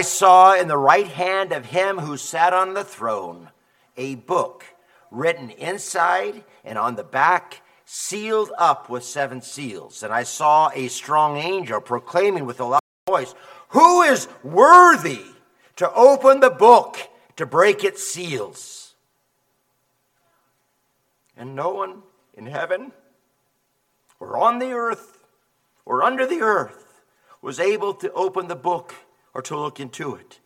I saw in the right hand of him who sat on the throne a book written inside and on the back, sealed up with seven seals. And I saw a strong angel proclaiming with a loud voice, Who is worthy to open the book to break its seals? And no one in heaven or on the earth or under the earth was able to open the book or to look into it.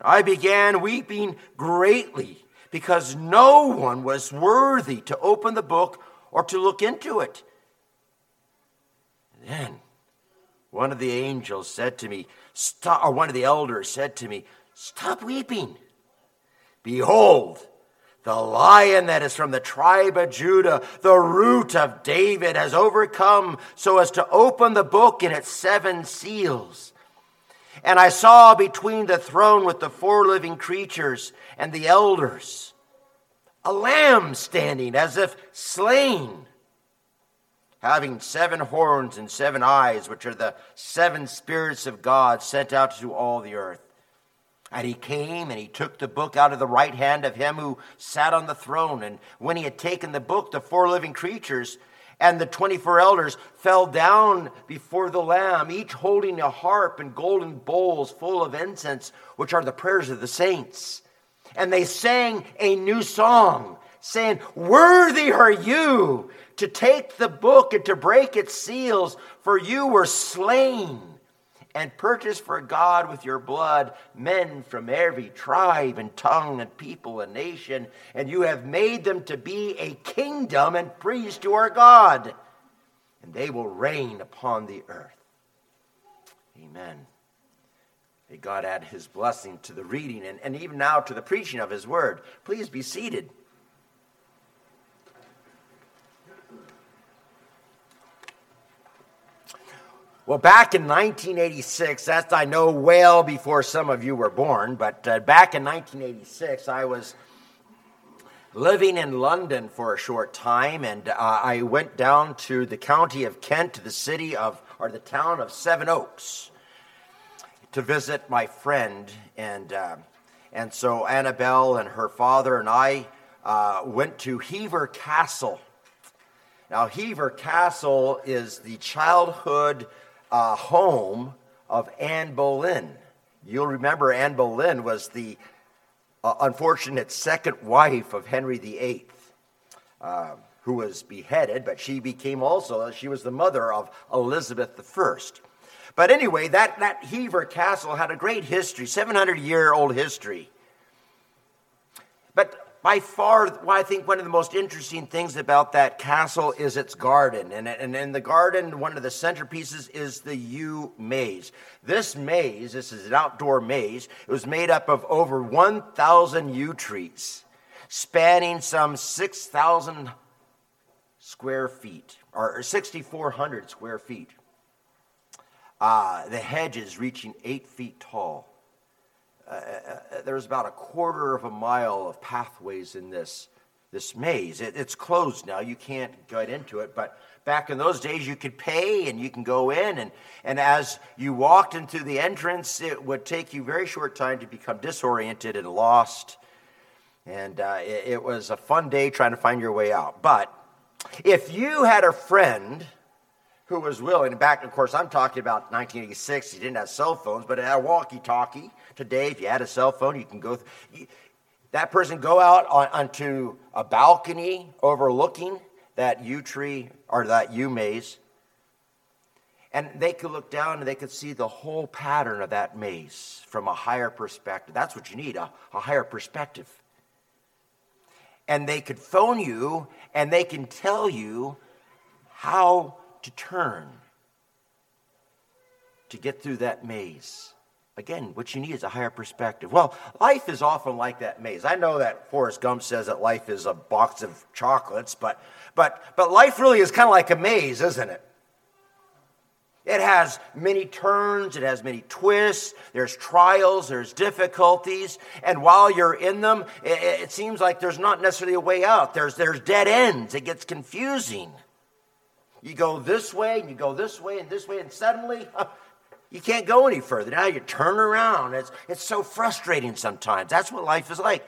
I began weeping greatly because no one was worthy to open the book or to look into it. then one of the angels said to me, Stop, or one of the elders said to me, Stop weeping. Behold, the lion that is from the tribe of Judah, the root of David, has overcome so as to open the book and its seven seals. And I saw between the throne with the four living creatures and the elders a lamb standing as if slain, having seven horns and seven eyes, which are the seven spirits of God sent out to all the earth. And he came and he took the book out of the right hand of him who sat on the throne. And when he had taken the book, the four living creatures and the 24 elders fell down before the Lamb, each holding a harp and golden bowls full of incense, which are the prayers of the saints. And they sang a new song, saying, Worthy are you to take the book and to break its seals, for you were slain and purchase for God with your blood men from every tribe and tongue and people and nation, and you have made them to be a kingdom and priests to our God, and they will reign upon the earth. Amen. May God add his blessing to the reading and, and even now to the preaching of his word. Please be seated. Well, back in 1986, that's I know well before some of you were born, but uh, back in 1986, I was living in London for a short time, and uh, I went down to the county of Kent, to the city of, or the town of Sevenoaks, to visit my friend. And, uh, and so Annabelle and her father and I uh, went to Hever Castle. Now, Hever Castle is the childhood uh, home of Anne Boleyn. You'll remember Anne Boleyn was the uh, unfortunate second wife of Henry VIII, uh, who was beheaded, but she became also, she was the mother of Elizabeth I. But anyway, that, that Hever Castle had a great history, 700 year old history. But by far, I think one of the most interesting things about that castle is its garden. And, and in the garden, one of the centerpieces is the yew maze. This maze, this is an outdoor maze, it was made up of over 1,000 yew trees, spanning some 6,000 square feet, or 6,400 square feet. Uh, the hedges reaching eight feet tall. Uh, uh, there's about a quarter of a mile of pathways in this this maze. It, it's closed now; you can't get into it. But back in those days, you could pay and you can go in. And and as you walked into the entrance, it would take you very short time to become disoriented and lost. And uh, it, it was a fun day trying to find your way out. But if you had a friend who was willing, back, of course, I'm talking about 1986, you didn't have cell phones, but had a walkie talkie today, if you had a cell phone, you can go. Th- that person go out on, onto a balcony overlooking that yew tree or that yew maze, and they could look down and they could see the whole pattern of that maze from a higher perspective. That's what you need a, a higher perspective. And they could phone you and they can tell you how to turn to get through that maze. Again, what you need is a higher perspective. Well, life is often like that maze. I know that Forrest Gump says that life is a box of chocolates, but, but, but life really is kind of like a maze, isn't it? It has many turns, it has many twists, there's trials, there's difficulties, and while you're in them, it, it seems like there's not necessarily a way out. There's, there's dead ends, it gets confusing. You go this way, and you go this way, and this way, and suddenly You can't go any further. Now you turn around. It's, it's so frustrating sometimes. That's what life is like.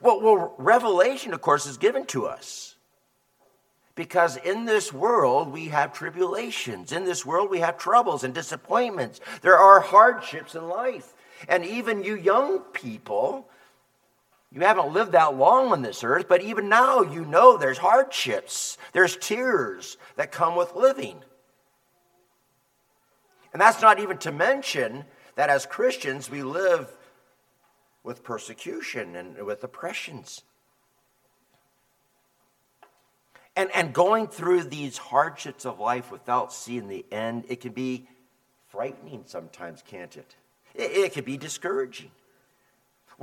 Well, well, revelation, of course, is given to us. Because in this world, we have tribulations. In this world, we have troubles and disappointments. There are hardships in life. And even you young people, you haven't lived that long on this earth, but even now you know there's hardships, there's tears that come with living. And that's not even to mention that as Christians, we live with persecution and with oppressions. And, and going through these hardships of life without seeing the end, it can be frightening sometimes, can't it? It, it can be discouraging.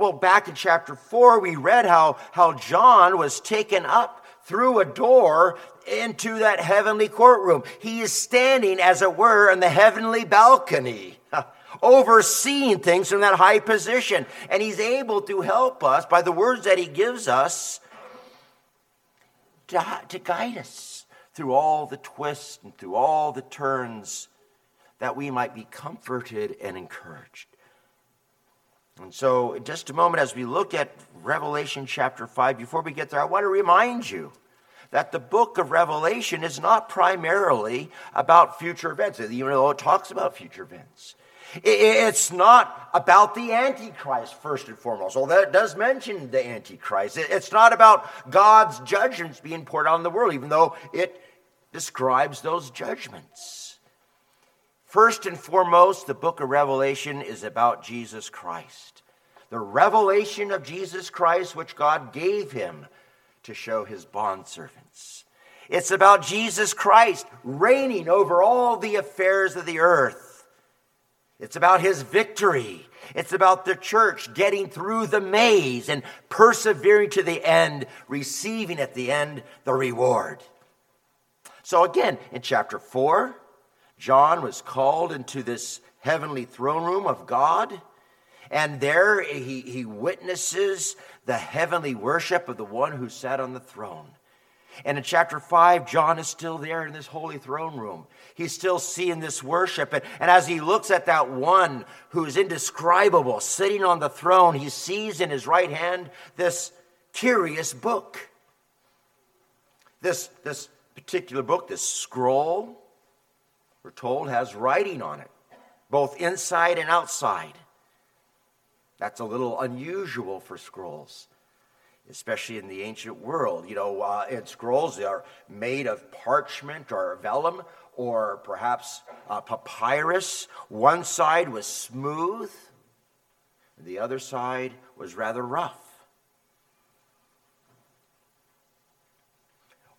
Well, back in chapter 4, we read how, how John was taken up through a door into that heavenly courtroom. He is standing, as it were, in the heavenly balcony, overseeing things from that high position. And he's able to help us by the words that he gives us to, to guide us through all the twists and through all the turns that we might be comforted and encouraged. And so, in just a moment, as we look at Revelation chapter 5, before we get there, I want to remind you that the book of Revelation is not primarily about future events, even though it talks about future events. It's not about the Antichrist, first and foremost, although it does mention the Antichrist. It's not about God's judgments being poured out on the world, even though it describes those judgments. First and foremost, the book of Revelation is about Jesus Christ. The revelation of Jesus Christ, which God gave him to show his bondservants. It's about Jesus Christ reigning over all the affairs of the earth. It's about his victory. It's about the church getting through the maze and persevering to the end, receiving at the end the reward. So, again, in chapter 4, John was called into this heavenly throne room of God. And there he, he witnesses the heavenly worship of the one who sat on the throne. And in chapter 5, John is still there in this holy throne room. He's still seeing this worship. And, and as he looks at that one who is indescribable sitting on the throne, he sees in his right hand this curious book. This, this particular book, this scroll, we're told, has writing on it, both inside and outside. That's a little unusual for scrolls, especially in the ancient world. You know, uh, and scrolls are made of parchment or vellum or perhaps uh, papyrus. One side was smooth, the other side was rather rough.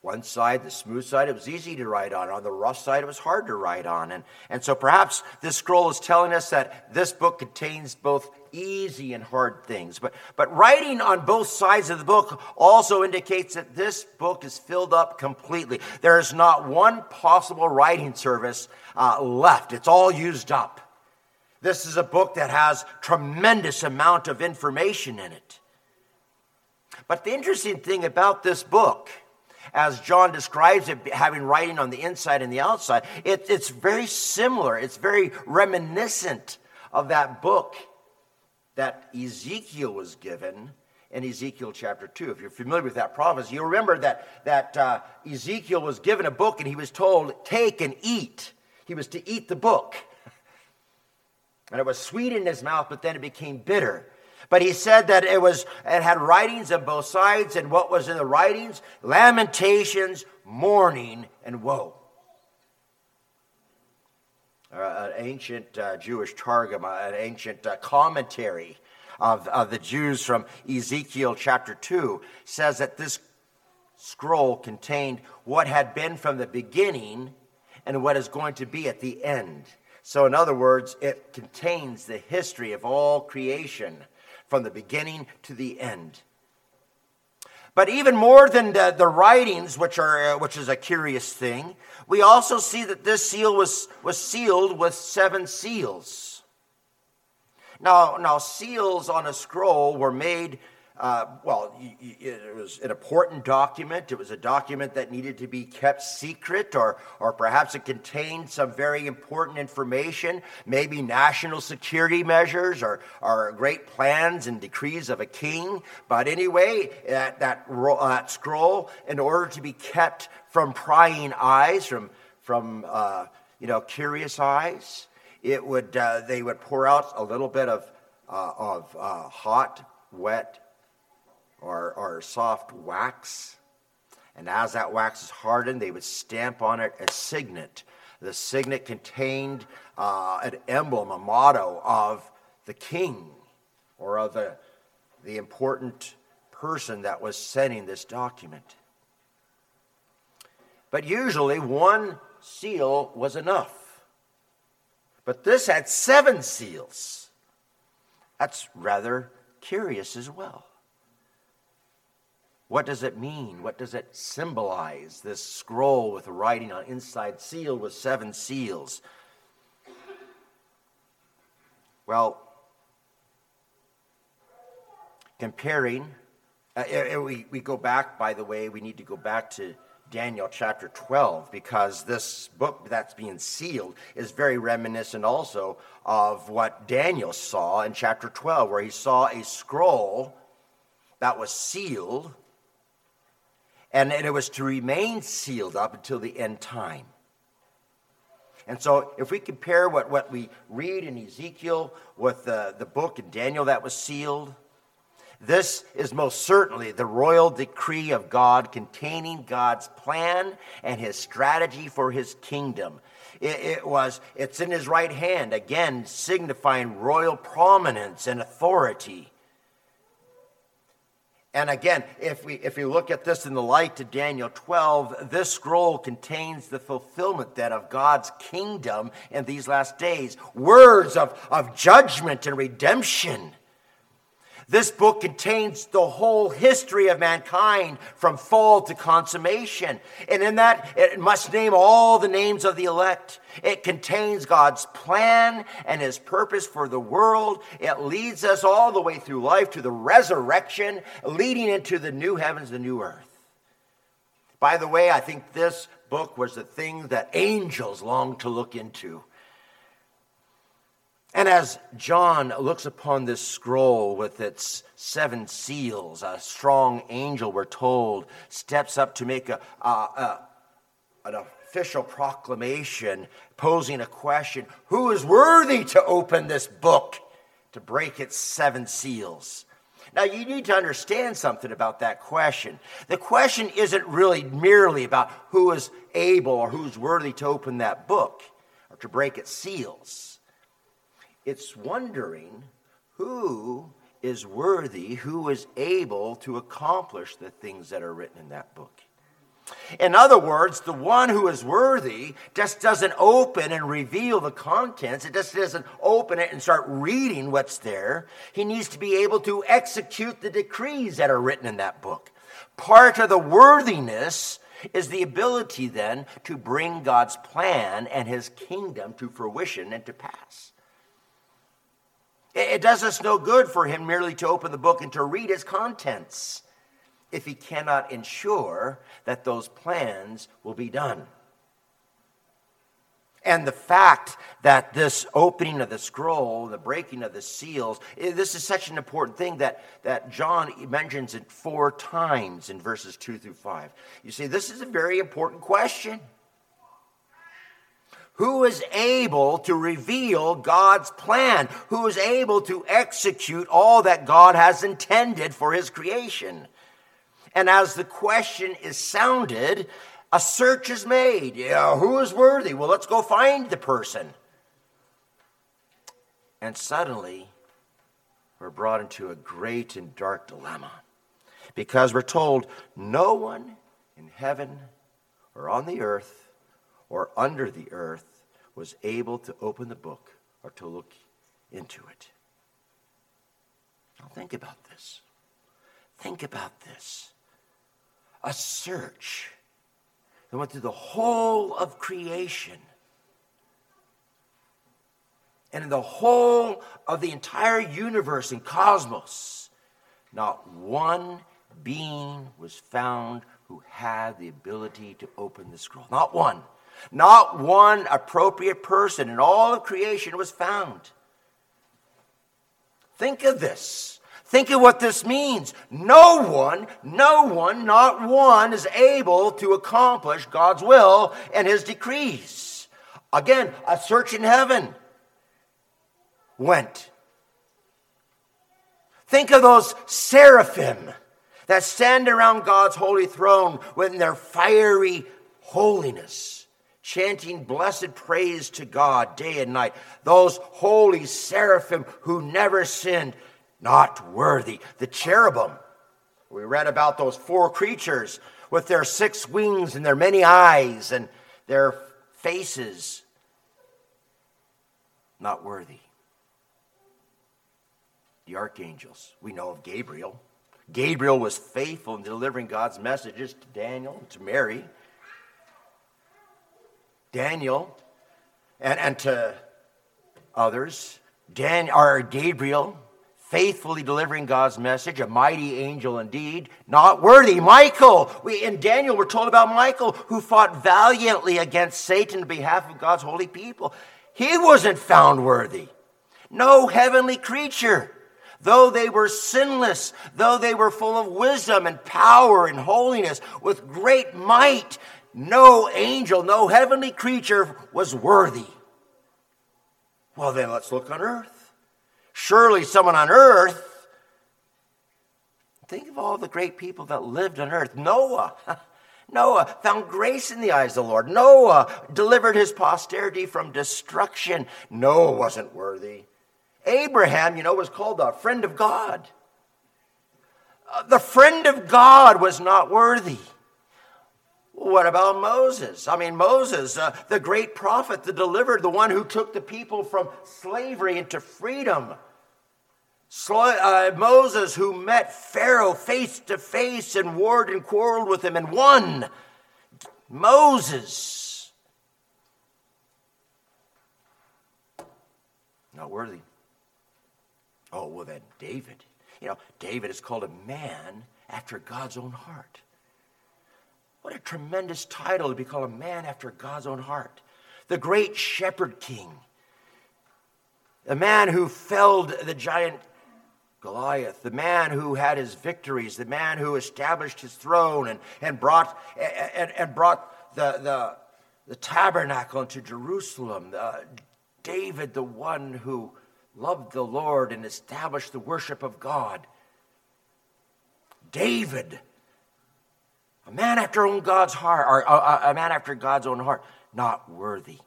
One side, the smooth side, it was easy to write on. On the rough side, it was hard to write on. And, and so perhaps this scroll is telling us that this book contains both easy and hard things. But, but writing on both sides of the book also indicates that this book is filled up completely. There is not one possible writing service uh, left, it's all used up. This is a book that has tremendous amount of information in it. But the interesting thing about this book as John describes it, having writing on the inside and the outside, it, it's very similar. It's very reminiscent of that book that Ezekiel was given in Ezekiel chapter 2. If you're familiar with that prophecy, you'll remember that, that uh, Ezekiel was given a book and he was told, Take and eat. He was to eat the book. And it was sweet in his mouth, but then it became bitter. But he said that it was it had writings on both sides, and what was in the writings? Lamentations, mourning, and woe. Uh, an ancient uh, Jewish targum, uh, an ancient uh, commentary of, of the Jews from Ezekiel chapter 2, says that this scroll contained what had been from the beginning and what is going to be at the end. So, in other words, it contains the history of all creation from the beginning to the end. But even more than the, the writings, which, are, uh, which is a curious thing, we also see that this seal was, was sealed with seven seals. Now, now, seals on a scroll were made uh, well, it was an important document. It was a document that needed to be kept secret, or, or perhaps it contained some very important information, maybe national security measures or, or great plans and decrees of a king. But anyway, that, that, that scroll, in order to be kept from prying eyes, from, from uh, you know, curious eyes, it would, uh, they would pour out a little bit of, uh, of uh, hot, wet or, or soft wax. And as that wax is hardened, they would stamp on it a signet. The signet contained uh, an emblem, a motto of the king or of the, the important person that was sending this document. But usually one seal was enough. But this had seven seals. That's rather curious as well. What does it mean? What does it symbolize? This scroll with writing on inside sealed with seven seals. Well, comparing, uh, we, we go back, by the way, we need to go back to Daniel chapter 12 because this book that's being sealed is very reminiscent also of what Daniel saw in chapter 12, where he saw a scroll that was sealed and it was to remain sealed up until the end time. And so, if we compare what, what we read in Ezekiel with the, the book in Daniel that was sealed, this is most certainly the royal decree of God containing God's plan and his strategy for his kingdom. It, it, was, it's in his right hand, again, signifying royal prominence and authority. And again, if we, if we look at this in the light to Daniel 12, this scroll contains the fulfillment then of God's kingdom in these last days. Words of, of judgment and redemption. This book contains the whole history of mankind from fall to consummation. And in that, it must name all the names of the elect. It contains God's plan and his purpose for the world. It leads us all the way through life to the resurrection, leading into the new heavens, the new earth. By the way, I think this book was the thing that angels longed to look into. And as John looks upon this scroll with its seven seals, a strong angel, we're told, steps up to make a, a, a, an official proclamation posing a question Who is worthy to open this book to break its seven seals? Now, you need to understand something about that question. The question isn't really merely about who is able or who's worthy to open that book or to break its seals. It's wondering who is worthy, who is able to accomplish the things that are written in that book. In other words, the one who is worthy just doesn't open and reveal the contents. It just doesn't open it and start reading what's there. He needs to be able to execute the decrees that are written in that book. Part of the worthiness is the ability then to bring God's plan and his kingdom to fruition and to pass. It does us no good for him merely to open the book and to read its contents if he cannot ensure that those plans will be done. And the fact that this opening of the scroll, the breaking of the seals, this is such an important thing that, that John mentions it four times in verses 2 through 5. You see, this is a very important question. Who is able to reveal God's plan? Who is able to execute all that God has intended for his creation? And as the question is sounded, a search is made. Yeah, who is worthy? Well, let's go find the person. And suddenly, we're brought into a great and dark dilemma because we're told no one in heaven or on the earth or under the earth was able to open the book or to look into it. Now, think about this. Think about this. A search that went through the whole of creation and in the whole of the entire universe and cosmos not one being was found who had the ability to open the scroll. Not one. Not one appropriate person in all of creation was found. Think of this. Think of what this means. No one, no one, not one is able to accomplish God's will and his decrees. Again, a search in heaven went. Think of those seraphim that stand around God's holy throne with their fiery holiness, chanting blessed praise to God day and night. Those holy seraphim who never sinned, not worthy. The cherubim, we read about those four creatures with their six wings and their many eyes and their faces, not worthy. The archangels, we know of Gabriel Gabriel was faithful in delivering God's messages to Daniel and to Mary. Daniel and, and to others. Dan, or Gabriel, faithfully delivering God's message, a mighty angel indeed, not worthy. Michael, we, in Daniel, we're told about Michael who fought valiantly against Satan on behalf of God's holy people. He wasn't found worthy. No heavenly creature though they were sinless, though they were full of wisdom and power and holiness, with great might, no angel, no heavenly creature was worthy. Well, then let's look on earth. Surely someone on earth, think of all the great people that lived on earth. Noah. Noah found grace in the eyes of the Lord. Noah delivered his posterity from destruction. Noah wasn't worthy. Abraham, you know, was called a friend of God. Uh, the friend of God was not worthy. What about Moses? I mean, Moses, uh, the great prophet, the deliverer, the one who took the people from slavery into freedom. uh, Moses, who met Pharaoh face to face and warred and quarreled with him and won. Moses. Not worthy. Oh, well, then David. You know, David is called a man after God's own heart. What a tremendous title to be called a man after God's own heart. The great shepherd king, the man who felled the giant Goliath, the man who had his victories, the man who established his throne and, and brought, and, and brought the, the, the tabernacle into Jerusalem. Uh, David, the one who loved the Lord and established the worship of God. David, a man after own God's heart, or a, a man after God's own heart, not worthy.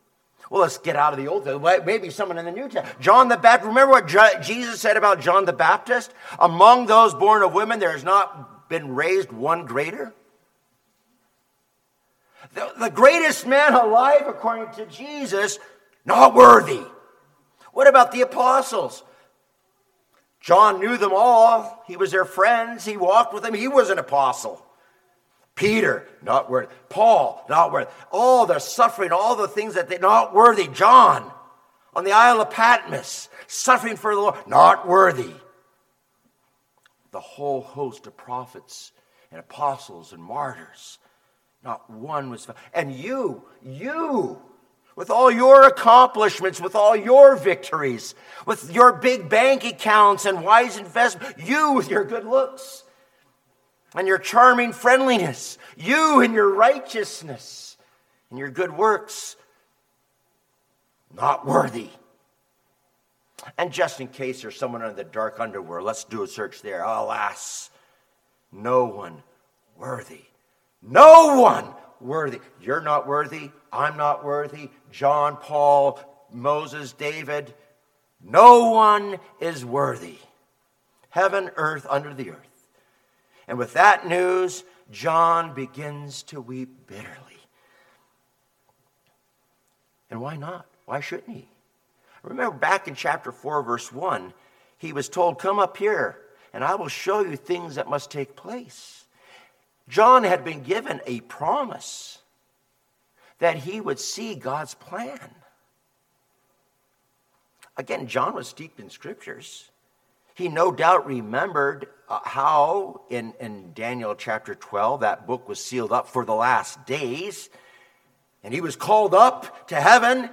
Well, let's get out of the Old Testament. Maybe someone in the New Testament. John the Baptist. Remember what Jesus said about John the Baptist? Among those born of women, there has not been raised one greater. The, the greatest man alive, according to Jesus, not worthy. What about the apostles? John knew them all. He was their friends. He walked with them. He was an apostle. Peter, not worthy. Paul, not worthy. All the suffering, all the things that they not worthy. John on the Isle of Patmos, suffering for the Lord, not worthy. The whole host of prophets and apostles and martyrs, not one was found. And you, you, with all your accomplishments, with all your victories, with your big bank accounts and wise investment, you with your good looks and your charming friendliness, you and your righteousness and your good works, not worthy. And just in case there's someone in the dark underworld, let's do a search there. Alas, no one worthy. No one worthy. You're not worthy. I'm not worthy. John, Paul, Moses, David. No one is worthy. Heaven, earth, under the earth. And with that news, John begins to weep bitterly. And why not? Why shouldn't he? Remember back in chapter 4, verse 1, he was told, Come up here, and I will show you things that must take place. John had been given a promise that he would see God's plan. Again, John was steeped in scriptures. He no doubt remembered uh, how in, in Daniel chapter 12 that book was sealed up for the last days. And he was called up to heaven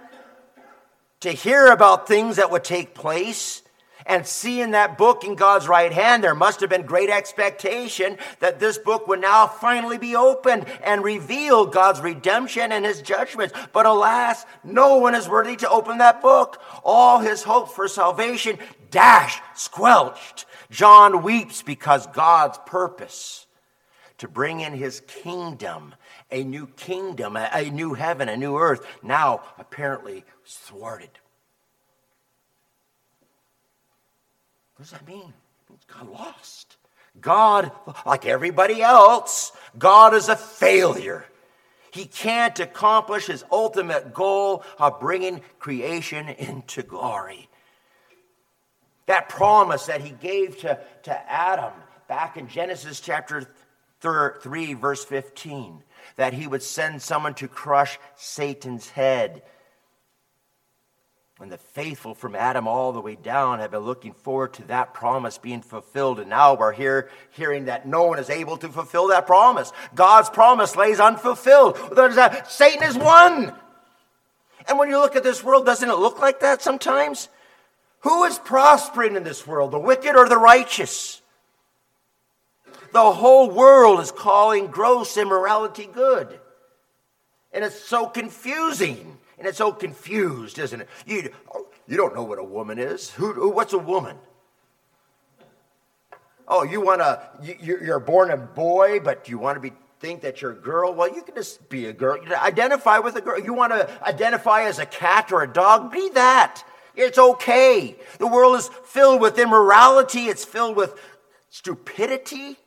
to hear about things that would take place and see in that book in God's right hand, there must have been great expectation that this book would now finally be opened and reveal God's redemption and his judgments. But alas, no one is worthy to open that book. All his hope for salvation dashed, squelched. John weeps because God's purpose to bring in his kingdom, a new kingdom, a, new heaven, a new earth, now apparently thwarted. What does that mean? God lost. God, like everybody else, God is a failure. He can't accomplish his ultimate goal of bringing creation into glory. That promise that he gave to, to Adam back in Genesis chapter 3, verse 15, that he would send someone to crush Satan's head and the faithful from Adam all the way down have been looking forward to that promise being fulfilled. And now we're here hearing that no one is able to fulfill that promise. God's promise lays unfulfilled. Satan is won. And when you look at this world, doesn't it look like that sometimes? Who is prospering in this world, the wicked or the righteous? The whole world is calling gross immorality good. And it's so confusing. And it's so confused, isn't it? You, you don't know what a woman is. Who, who what's a woman? Oh, you want to, you, you're born a boy, but you want to be think that you're a girl? Well, you can just be a girl. Identify with a girl. You want to identify as a cat or a dog? Be that. It's okay. The world is filled with immorality, it's filled with stupidity.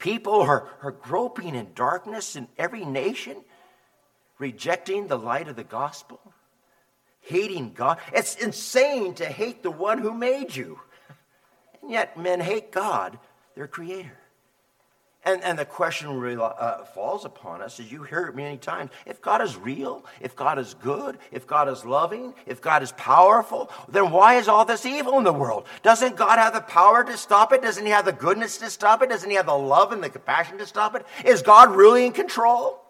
People are, are groping in darkness in every nation, rejecting the light of the gospel, hating God. It's insane to hate the one who made you. And yet, men hate God, their creator. And, and the question really, uh, falls upon us, as you hear it many times if God is real, if God is good, if God is loving, if God is powerful, then why is all this evil in the world? Doesn't God have the power to stop it? Doesn't He have the goodness to stop it? Doesn't He have the love and the compassion to stop it? Is God really in control?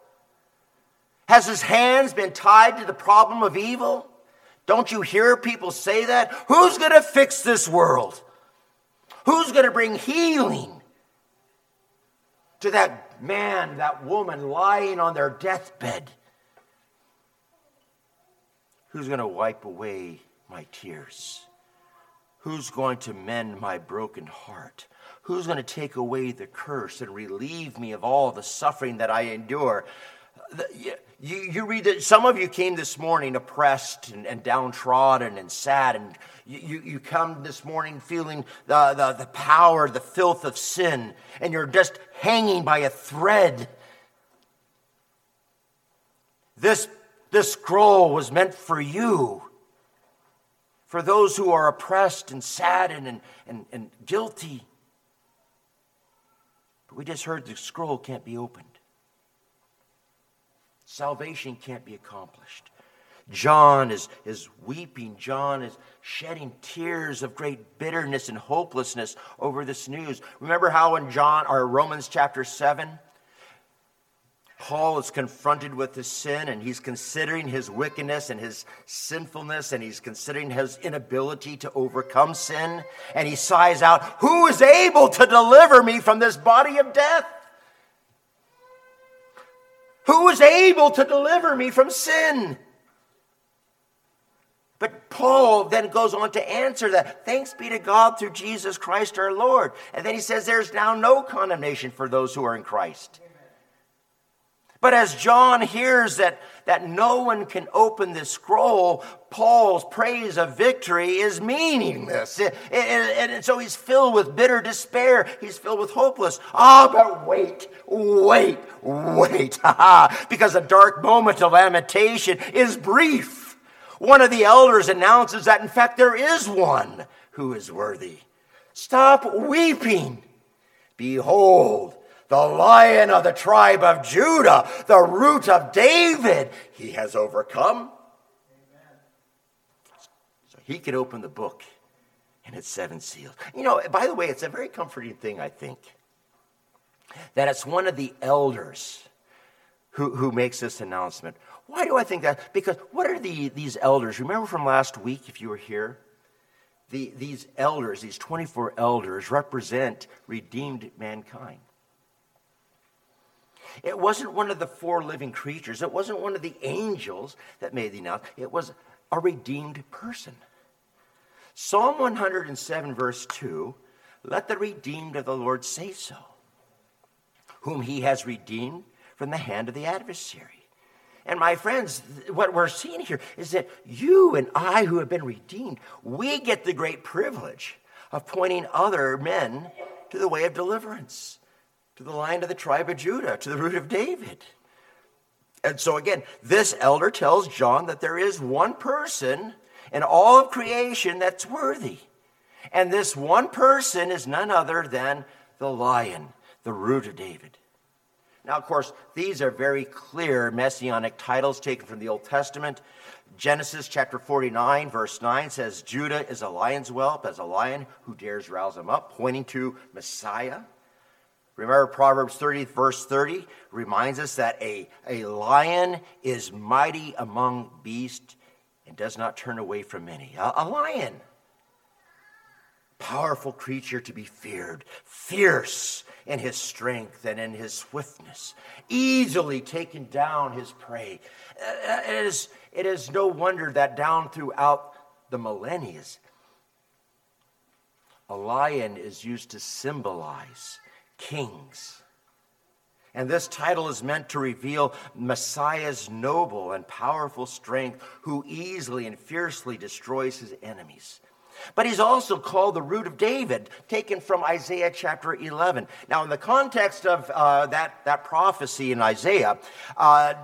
Has His hands been tied to the problem of evil? Don't you hear people say that? Who's going to fix this world? Who's going to bring healing? To that man, that woman lying on their deathbed. Who's going to wipe away my tears? Who's going to mend my broken heart? Who's going to take away the curse and relieve me of all the suffering that I endure? You, you read that some of you came this morning oppressed and, and downtrodden and sad, and you, you come this morning feeling the, the, the power, the filth of sin, and you're just hanging by a thread. This, this scroll was meant for you, for those who are oppressed and saddened and, and, and guilty. But we just heard the scroll can't be opened. Salvation can't be accomplished. John is, is weeping. John is shedding tears of great bitterness and hopelessness over this news. Remember how in John or Romans chapter 7, Paul is confronted with his sin and he's considering his wickedness and his sinfulness and he's considering his inability to overcome sin. And he sighs out, Who is able to deliver me from this body of death? Who is able to deliver me from sin? But Paul then goes on to answer that. Thanks be to God through Jesus Christ our Lord. And then he says, There's now no condemnation for those who are in Christ. But as John hears that, that no one can open this scroll, Paul's praise of victory is meaningless. And, so he's filled with bitter despair. He's filled with hopeless. Ah, but wait, wait, wait. because the dark moment of lamentation is brief. One of the elders announces that, in fact, there is one who is worthy. Stop weeping. Behold, the lion of the tribe of Judah, the root of David, he has overcome. So he can open the book and its seven seals. You know, by the way, it's a very comforting thing, I think, that it's one of the elders who, who makes this announcement. Why do I think that? Because what are the, these elders? Remember from last week, if you were here? The, these elders, these 24 elders, represent redeemed mankind. It wasn't one of the four living creatures, it wasn't one of the angels that made the announcement, it was a redeemed person. Psalm 107, verse 2 let the redeemed of the Lord say so, whom he has redeemed from the hand of the adversary. And my friends, what we're seeing here is that you and I, who have been redeemed, we get the great privilege of pointing other men to the way of deliverance, to the line of the tribe of Judah, to the root of David. And so, again, this elder tells John that there is one person in all of creation that's worthy. And this one person is none other than the lion, the root of David. Now, of course, these are very clear messianic titles taken from the Old Testament. Genesis chapter 49, verse 9 says, Judah is a lion's whelp, as a lion who dares rouse him up, pointing to Messiah. Remember, Proverbs 30, verse 30 reminds us that a, a lion is mighty among beasts and does not turn away from any. A, a lion powerful creature to be feared, fierce in his strength and in his swiftness, easily taken down his prey. Uh, it is, it is no wonder that down throughout the millennia, a lion is used to symbolize kings. And this title is meant to reveal Messiah's noble and powerful strength, who easily and fiercely destroys his enemies. But he's also called the root of David, taken from Isaiah chapter 11. Now, in the context of uh, that, that prophecy in Isaiah, uh,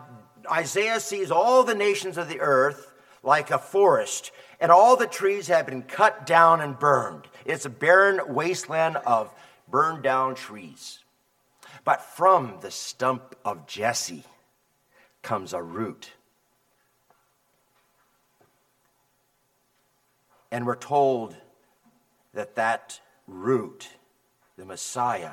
Isaiah sees all the nations of the earth like a forest, and all the trees have been cut down and burned. It's a barren wasteland of burned down trees. But from the stump of Jesse comes a root And we're told that that root, the Messiah,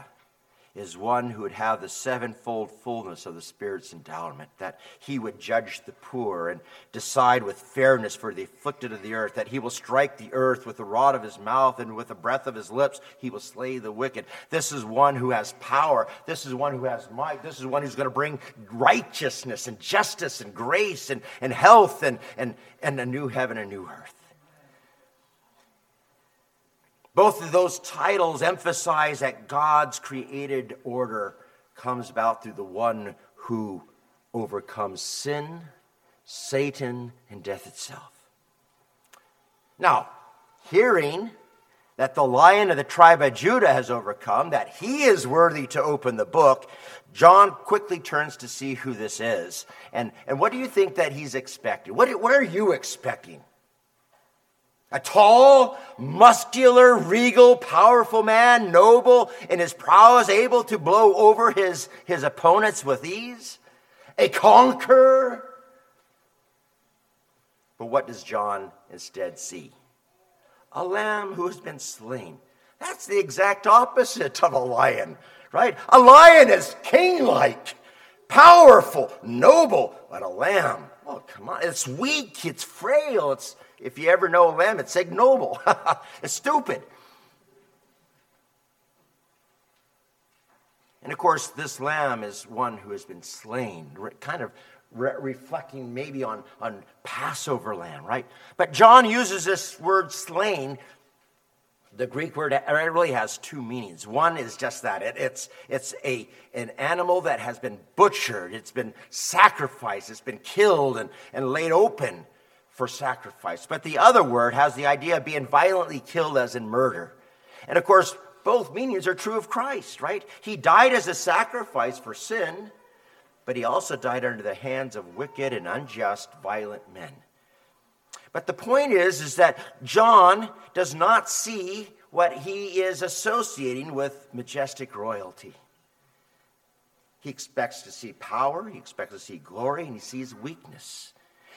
is one who would have the sevenfold fullness of the Spirit's endowment, that he would judge the poor and decide with fairness for the afflicted of the earth, that he will strike the earth with the rod of his mouth and with the breath of his lips, he will slay the wicked. This is one who has power. This is one who has might. This is one who's going to bring righteousness and justice and grace and, and health and, and, and a new heaven and new earth. Both of those titles emphasize that God's created order comes about through the one who overcomes sin, Satan, and death itself. Now, hearing that the lion of the tribe of Judah has overcome, that he is worthy to open the book, John quickly turns to see who this is. And, and what do you think that he's expecting? What, what are you expecting? A tall, muscular, regal, powerful man, noble in his prowess, able to blow over his, his opponents with ease. A conqueror. But what does John instead see? A lamb who has been slain. That's the exact opposite of a lion, right? A lion is king like, powerful, noble, but a lamb, oh, come on, it's weak, it's frail, it's if you ever know a lamb, it's ignoble. it's stupid. And of course, this lamb is one who has been slain, kind of re- reflecting maybe on, on Passover lamb, right? But John uses this word slain. The Greek word really has two meanings. One is just that it, it's, it's a, an animal that has been butchered, it's been sacrificed, it's been killed and, and laid open for sacrifice. But the other word has the idea of being violently killed as in murder. And of course, both meanings are true of Christ, right? He died as a sacrifice for sin, but he also died under the hands of wicked and unjust, violent men. But the point is, is that John does not see what he is associating with majestic royalty. He expects to see power, he expects to see glory, and he sees weakness.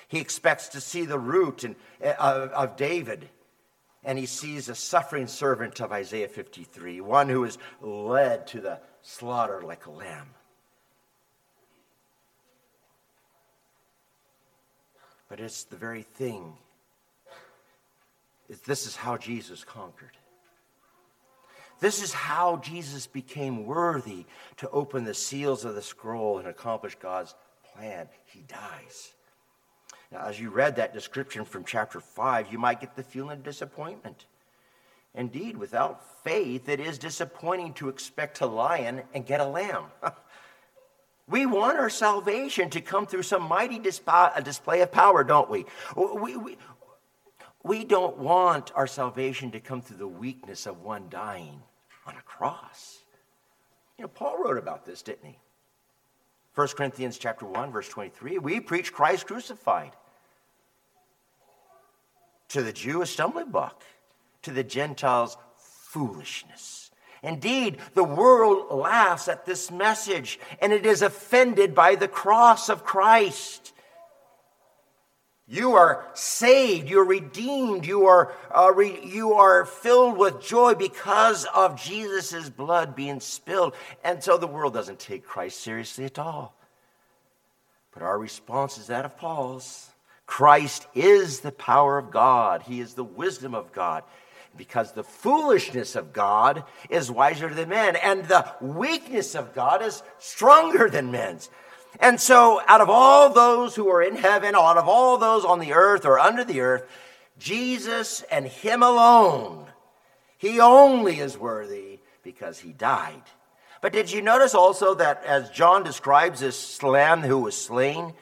He expects to see the root in, uh, of David. And he sees a suffering servant of Isaiah 53, one who is led to the slaughter like a lamb. But it's the very thing. This is how Jesus conquered. This is how Jesus became worthy to open the seals of the scroll and accomplish God's plan. He dies. Now, as you read that description from chapter 5, you might get the feeling of disappointment. Indeed, without faith, it is disappointing to expect a lion and get a lamb. we want our salvation to come through some mighty display of power, don't we? We, we, we don't want our salvation to come through the weakness of one dying on a cross. You know, Paul wrote about this, didn't he? 1 Corinthians chapter 1 verse 23, we preach Christ crucified. To the Jew a stumbling block, to the Gentiles foolishness. Indeed, the world laughs at this message and it is offended by the cross of Christ. You are saved, you're redeemed, you are, uh, re- you are filled with joy because of Jesus' blood being spilled. And so the world doesn't take Christ seriously at all. But our response is that of Paul's. Christ is the power of God, He is the wisdom of God. Because the foolishness of God is wiser than men, and the weakness of God is stronger than men's. And so, out of all those who are in heaven, out of all those on the earth or under the earth, Jesus and Him alone, He only is worthy because He died. But did you notice also that as John describes this lamb who was slain,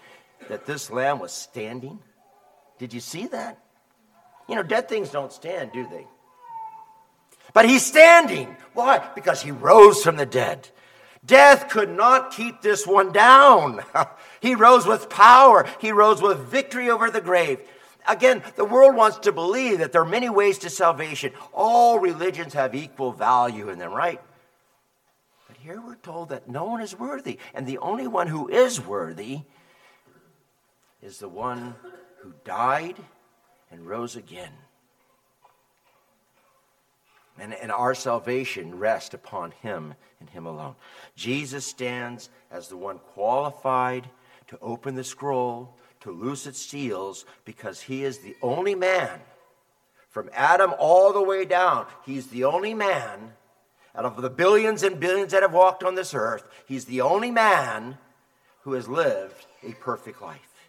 that this lamb was standing? Did you see that? You know, dead things don't stand, do they? But he's standing. Why? Because he rose from the dead. Death could not keep this one down. he rose with power, he rose with victory over the grave. Again, the world wants to believe that there are many ways to salvation. All religions have equal value in them, right? But here we're told that no one is worthy, and the only one who is worthy is the one who died and rose again. And, and our salvation rests upon him and him alone. Jesus stands as the one qualified to open the scroll, to loose its seals, because he is the only man, from Adam all the way down, he's the only man out of the billions and billions that have walked on this earth, he's the only man who has lived a perfect life.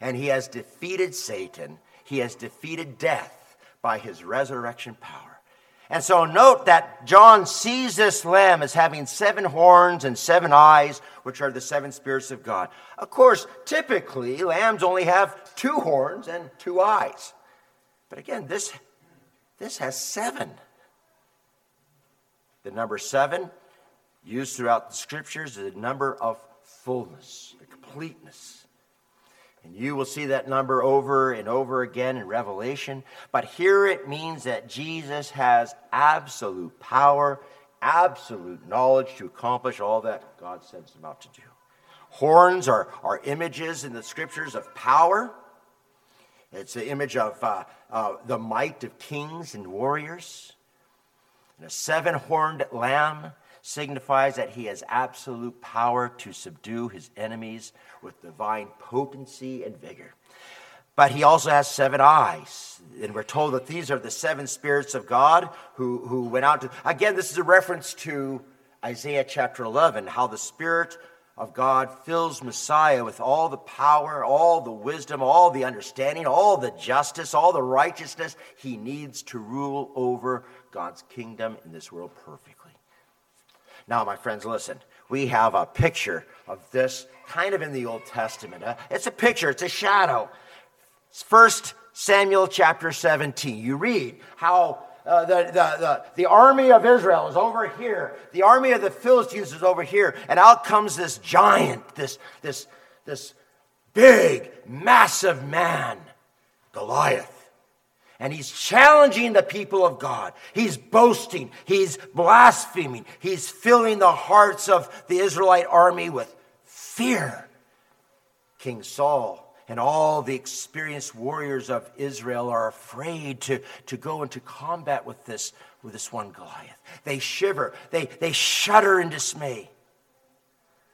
And he has defeated Satan, he has defeated death by his resurrection power. And so note that John sees this lamb as having seven horns and seven eyes, which are the seven spirits of God. Of course, typically, lambs only have two horns and two eyes. But again, this, this has seven. The number seven, used throughout the scriptures, is a number of fullness, the completeness. And you will see that number over and over again in Revelation. But here it means that Jesus has absolute power, absolute knowledge to accomplish all that God sends him out to do. Horns are, are images in the scriptures of power. It's the image of uh, uh, the might of kings and warriors. And a seven horned lamb signifies that he has absolute power to subdue his enemies with divine potency and vigor. But he also has seven eyes. And we're told that these are the seven spirits of God who, who went out to. Again, this is a reference to Isaiah chapter 11, how the Spirit of God fills Messiah with all the power, all the wisdom, all the understanding, all the justice, all the righteousness he needs to rule over God's kingdom in this world perfectly. Now, my friends, listen. We have a picture of this kind of in the Old Testament. Uh, it's a picture, it's a shadow. First Samuel chapter 17. You read how uh, the, the, the, the army of Israel is over here, the army of the Philistines is over here, and out comes this giant, this, this, this big, massive man, Goliath. And he's challenging the people of God. He's boasting. He's blaspheming. He's filling the hearts of the Israelite army with fear. King Saul and all the experienced warriors of Israel are afraid to, to go into combat with this, with this one Goliath. They shiver, they, they shudder in dismay.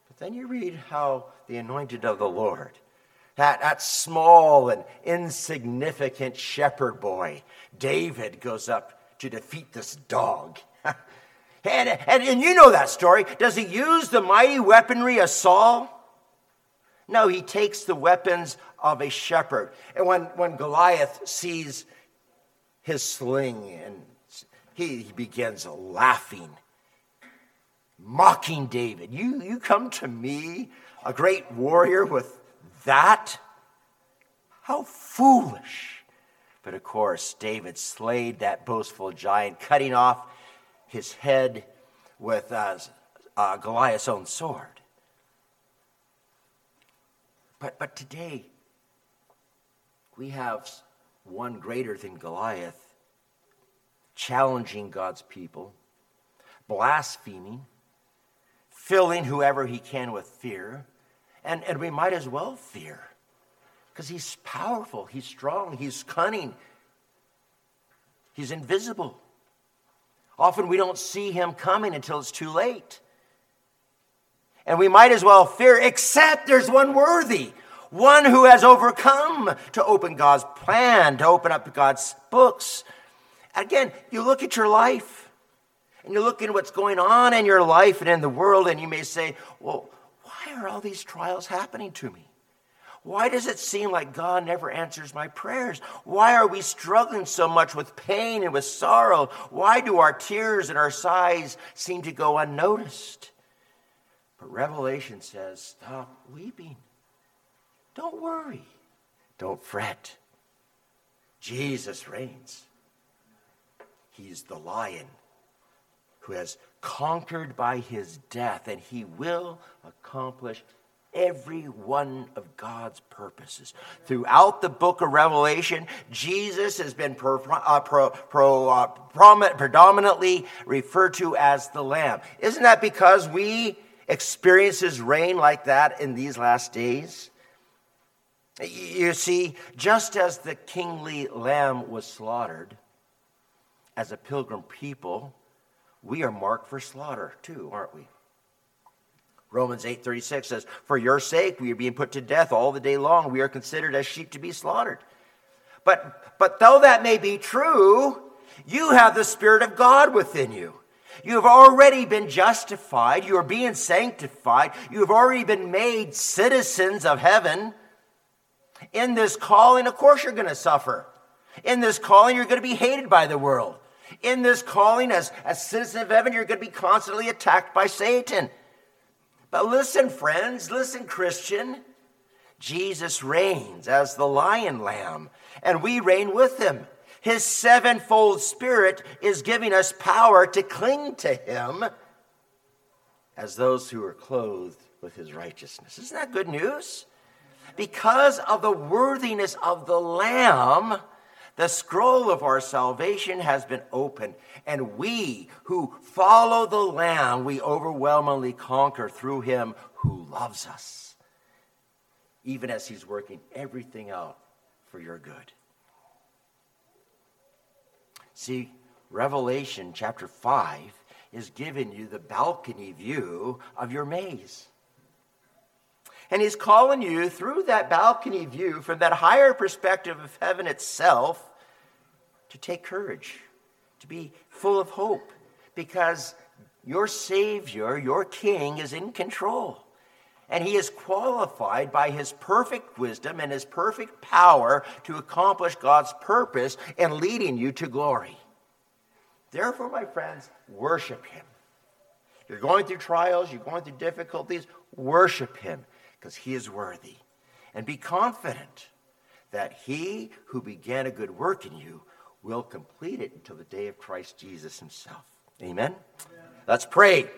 But then you read how the anointed of the Lord, that, that small and insignificant shepherd boy, David, goes up to defeat this dog. and, and, and you know that story. Does he use the mighty weaponry of Saul? No, he takes the weapons of a shepherd. And when, when Goliath sees his sling and he, he begins laughing, mocking David. You, you come to me, a great warrior, with that? How foolish. But of course, David slayed that boastful giant, cutting off his head with uh, uh, Goliath's own sword. But, but today, we have one greater than Goliath challenging God's people, blaspheming, filling whoever he can with fear. And, and we might as well fear because he's powerful, he's strong, he's cunning, he's invisible. Often we don't see him coming until it's too late. And we might as well fear, except there's one worthy, one who has overcome to open God's plan, to open up God's books. Again, you look at your life and you look at what's going on in your life and in the world, and you may say, Well, why are all these trials happening to me? Why does it seem like God never answers my prayers? Why are we struggling so much with pain and with sorrow? Why do our tears and our sighs seem to go unnoticed? But Revelation says, stop weeping. Don't worry. Don't fret. Jesus reigns. He's the lion who has conquered by his death, and he will accomplish every one of God's purposes. Throughout the book of Revelation, Jesus has been pro, uh, pro, pro, uh, predominantly referred to as the Lamb. Isn't that because we experience his reign like that in these last days? You see, just as the kingly lamb was slaughtered, as a pilgrim people, we are marked for slaughter too, aren't we? Romans 8:36 says, "For your sake we are being put to death all the day long. We are considered as sheep to be slaughtered." But but though that may be true, you have the spirit of God within you. You have already been justified, you are being sanctified, you have already been made citizens of heaven. In this calling, of course you're going to suffer. In this calling, you're going to be hated by the world. In this calling, as, as citizen of heaven, you're going to be constantly attacked by Satan. But listen, friends, listen, Christian. Jesus reigns as the lion lamb, and we reign with him. His sevenfold spirit is giving us power to cling to him as those who are clothed with his righteousness. Isn't that good news? Because of the worthiness of the lamb, the scroll of our salvation has been opened, and we who follow the Lamb, we overwhelmingly conquer through him who loves us, even as he's working everything out for your good. See, Revelation chapter 5 is giving you the balcony view of your maze. And he's calling you through that balcony view from that higher perspective of heaven itself to take courage, to be full of hope, because your Savior, your King, is in control. And he is qualified by his perfect wisdom and his perfect power to accomplish God's purpose in leading you to glory. Therefore, my friends, worship him. You're going through trials, you're going through difficulties, worship him because he is worthy. And be confident that he who began a good work in you will complete it until the day of Christ Jesus himself. Amen? Amen. Let's pray.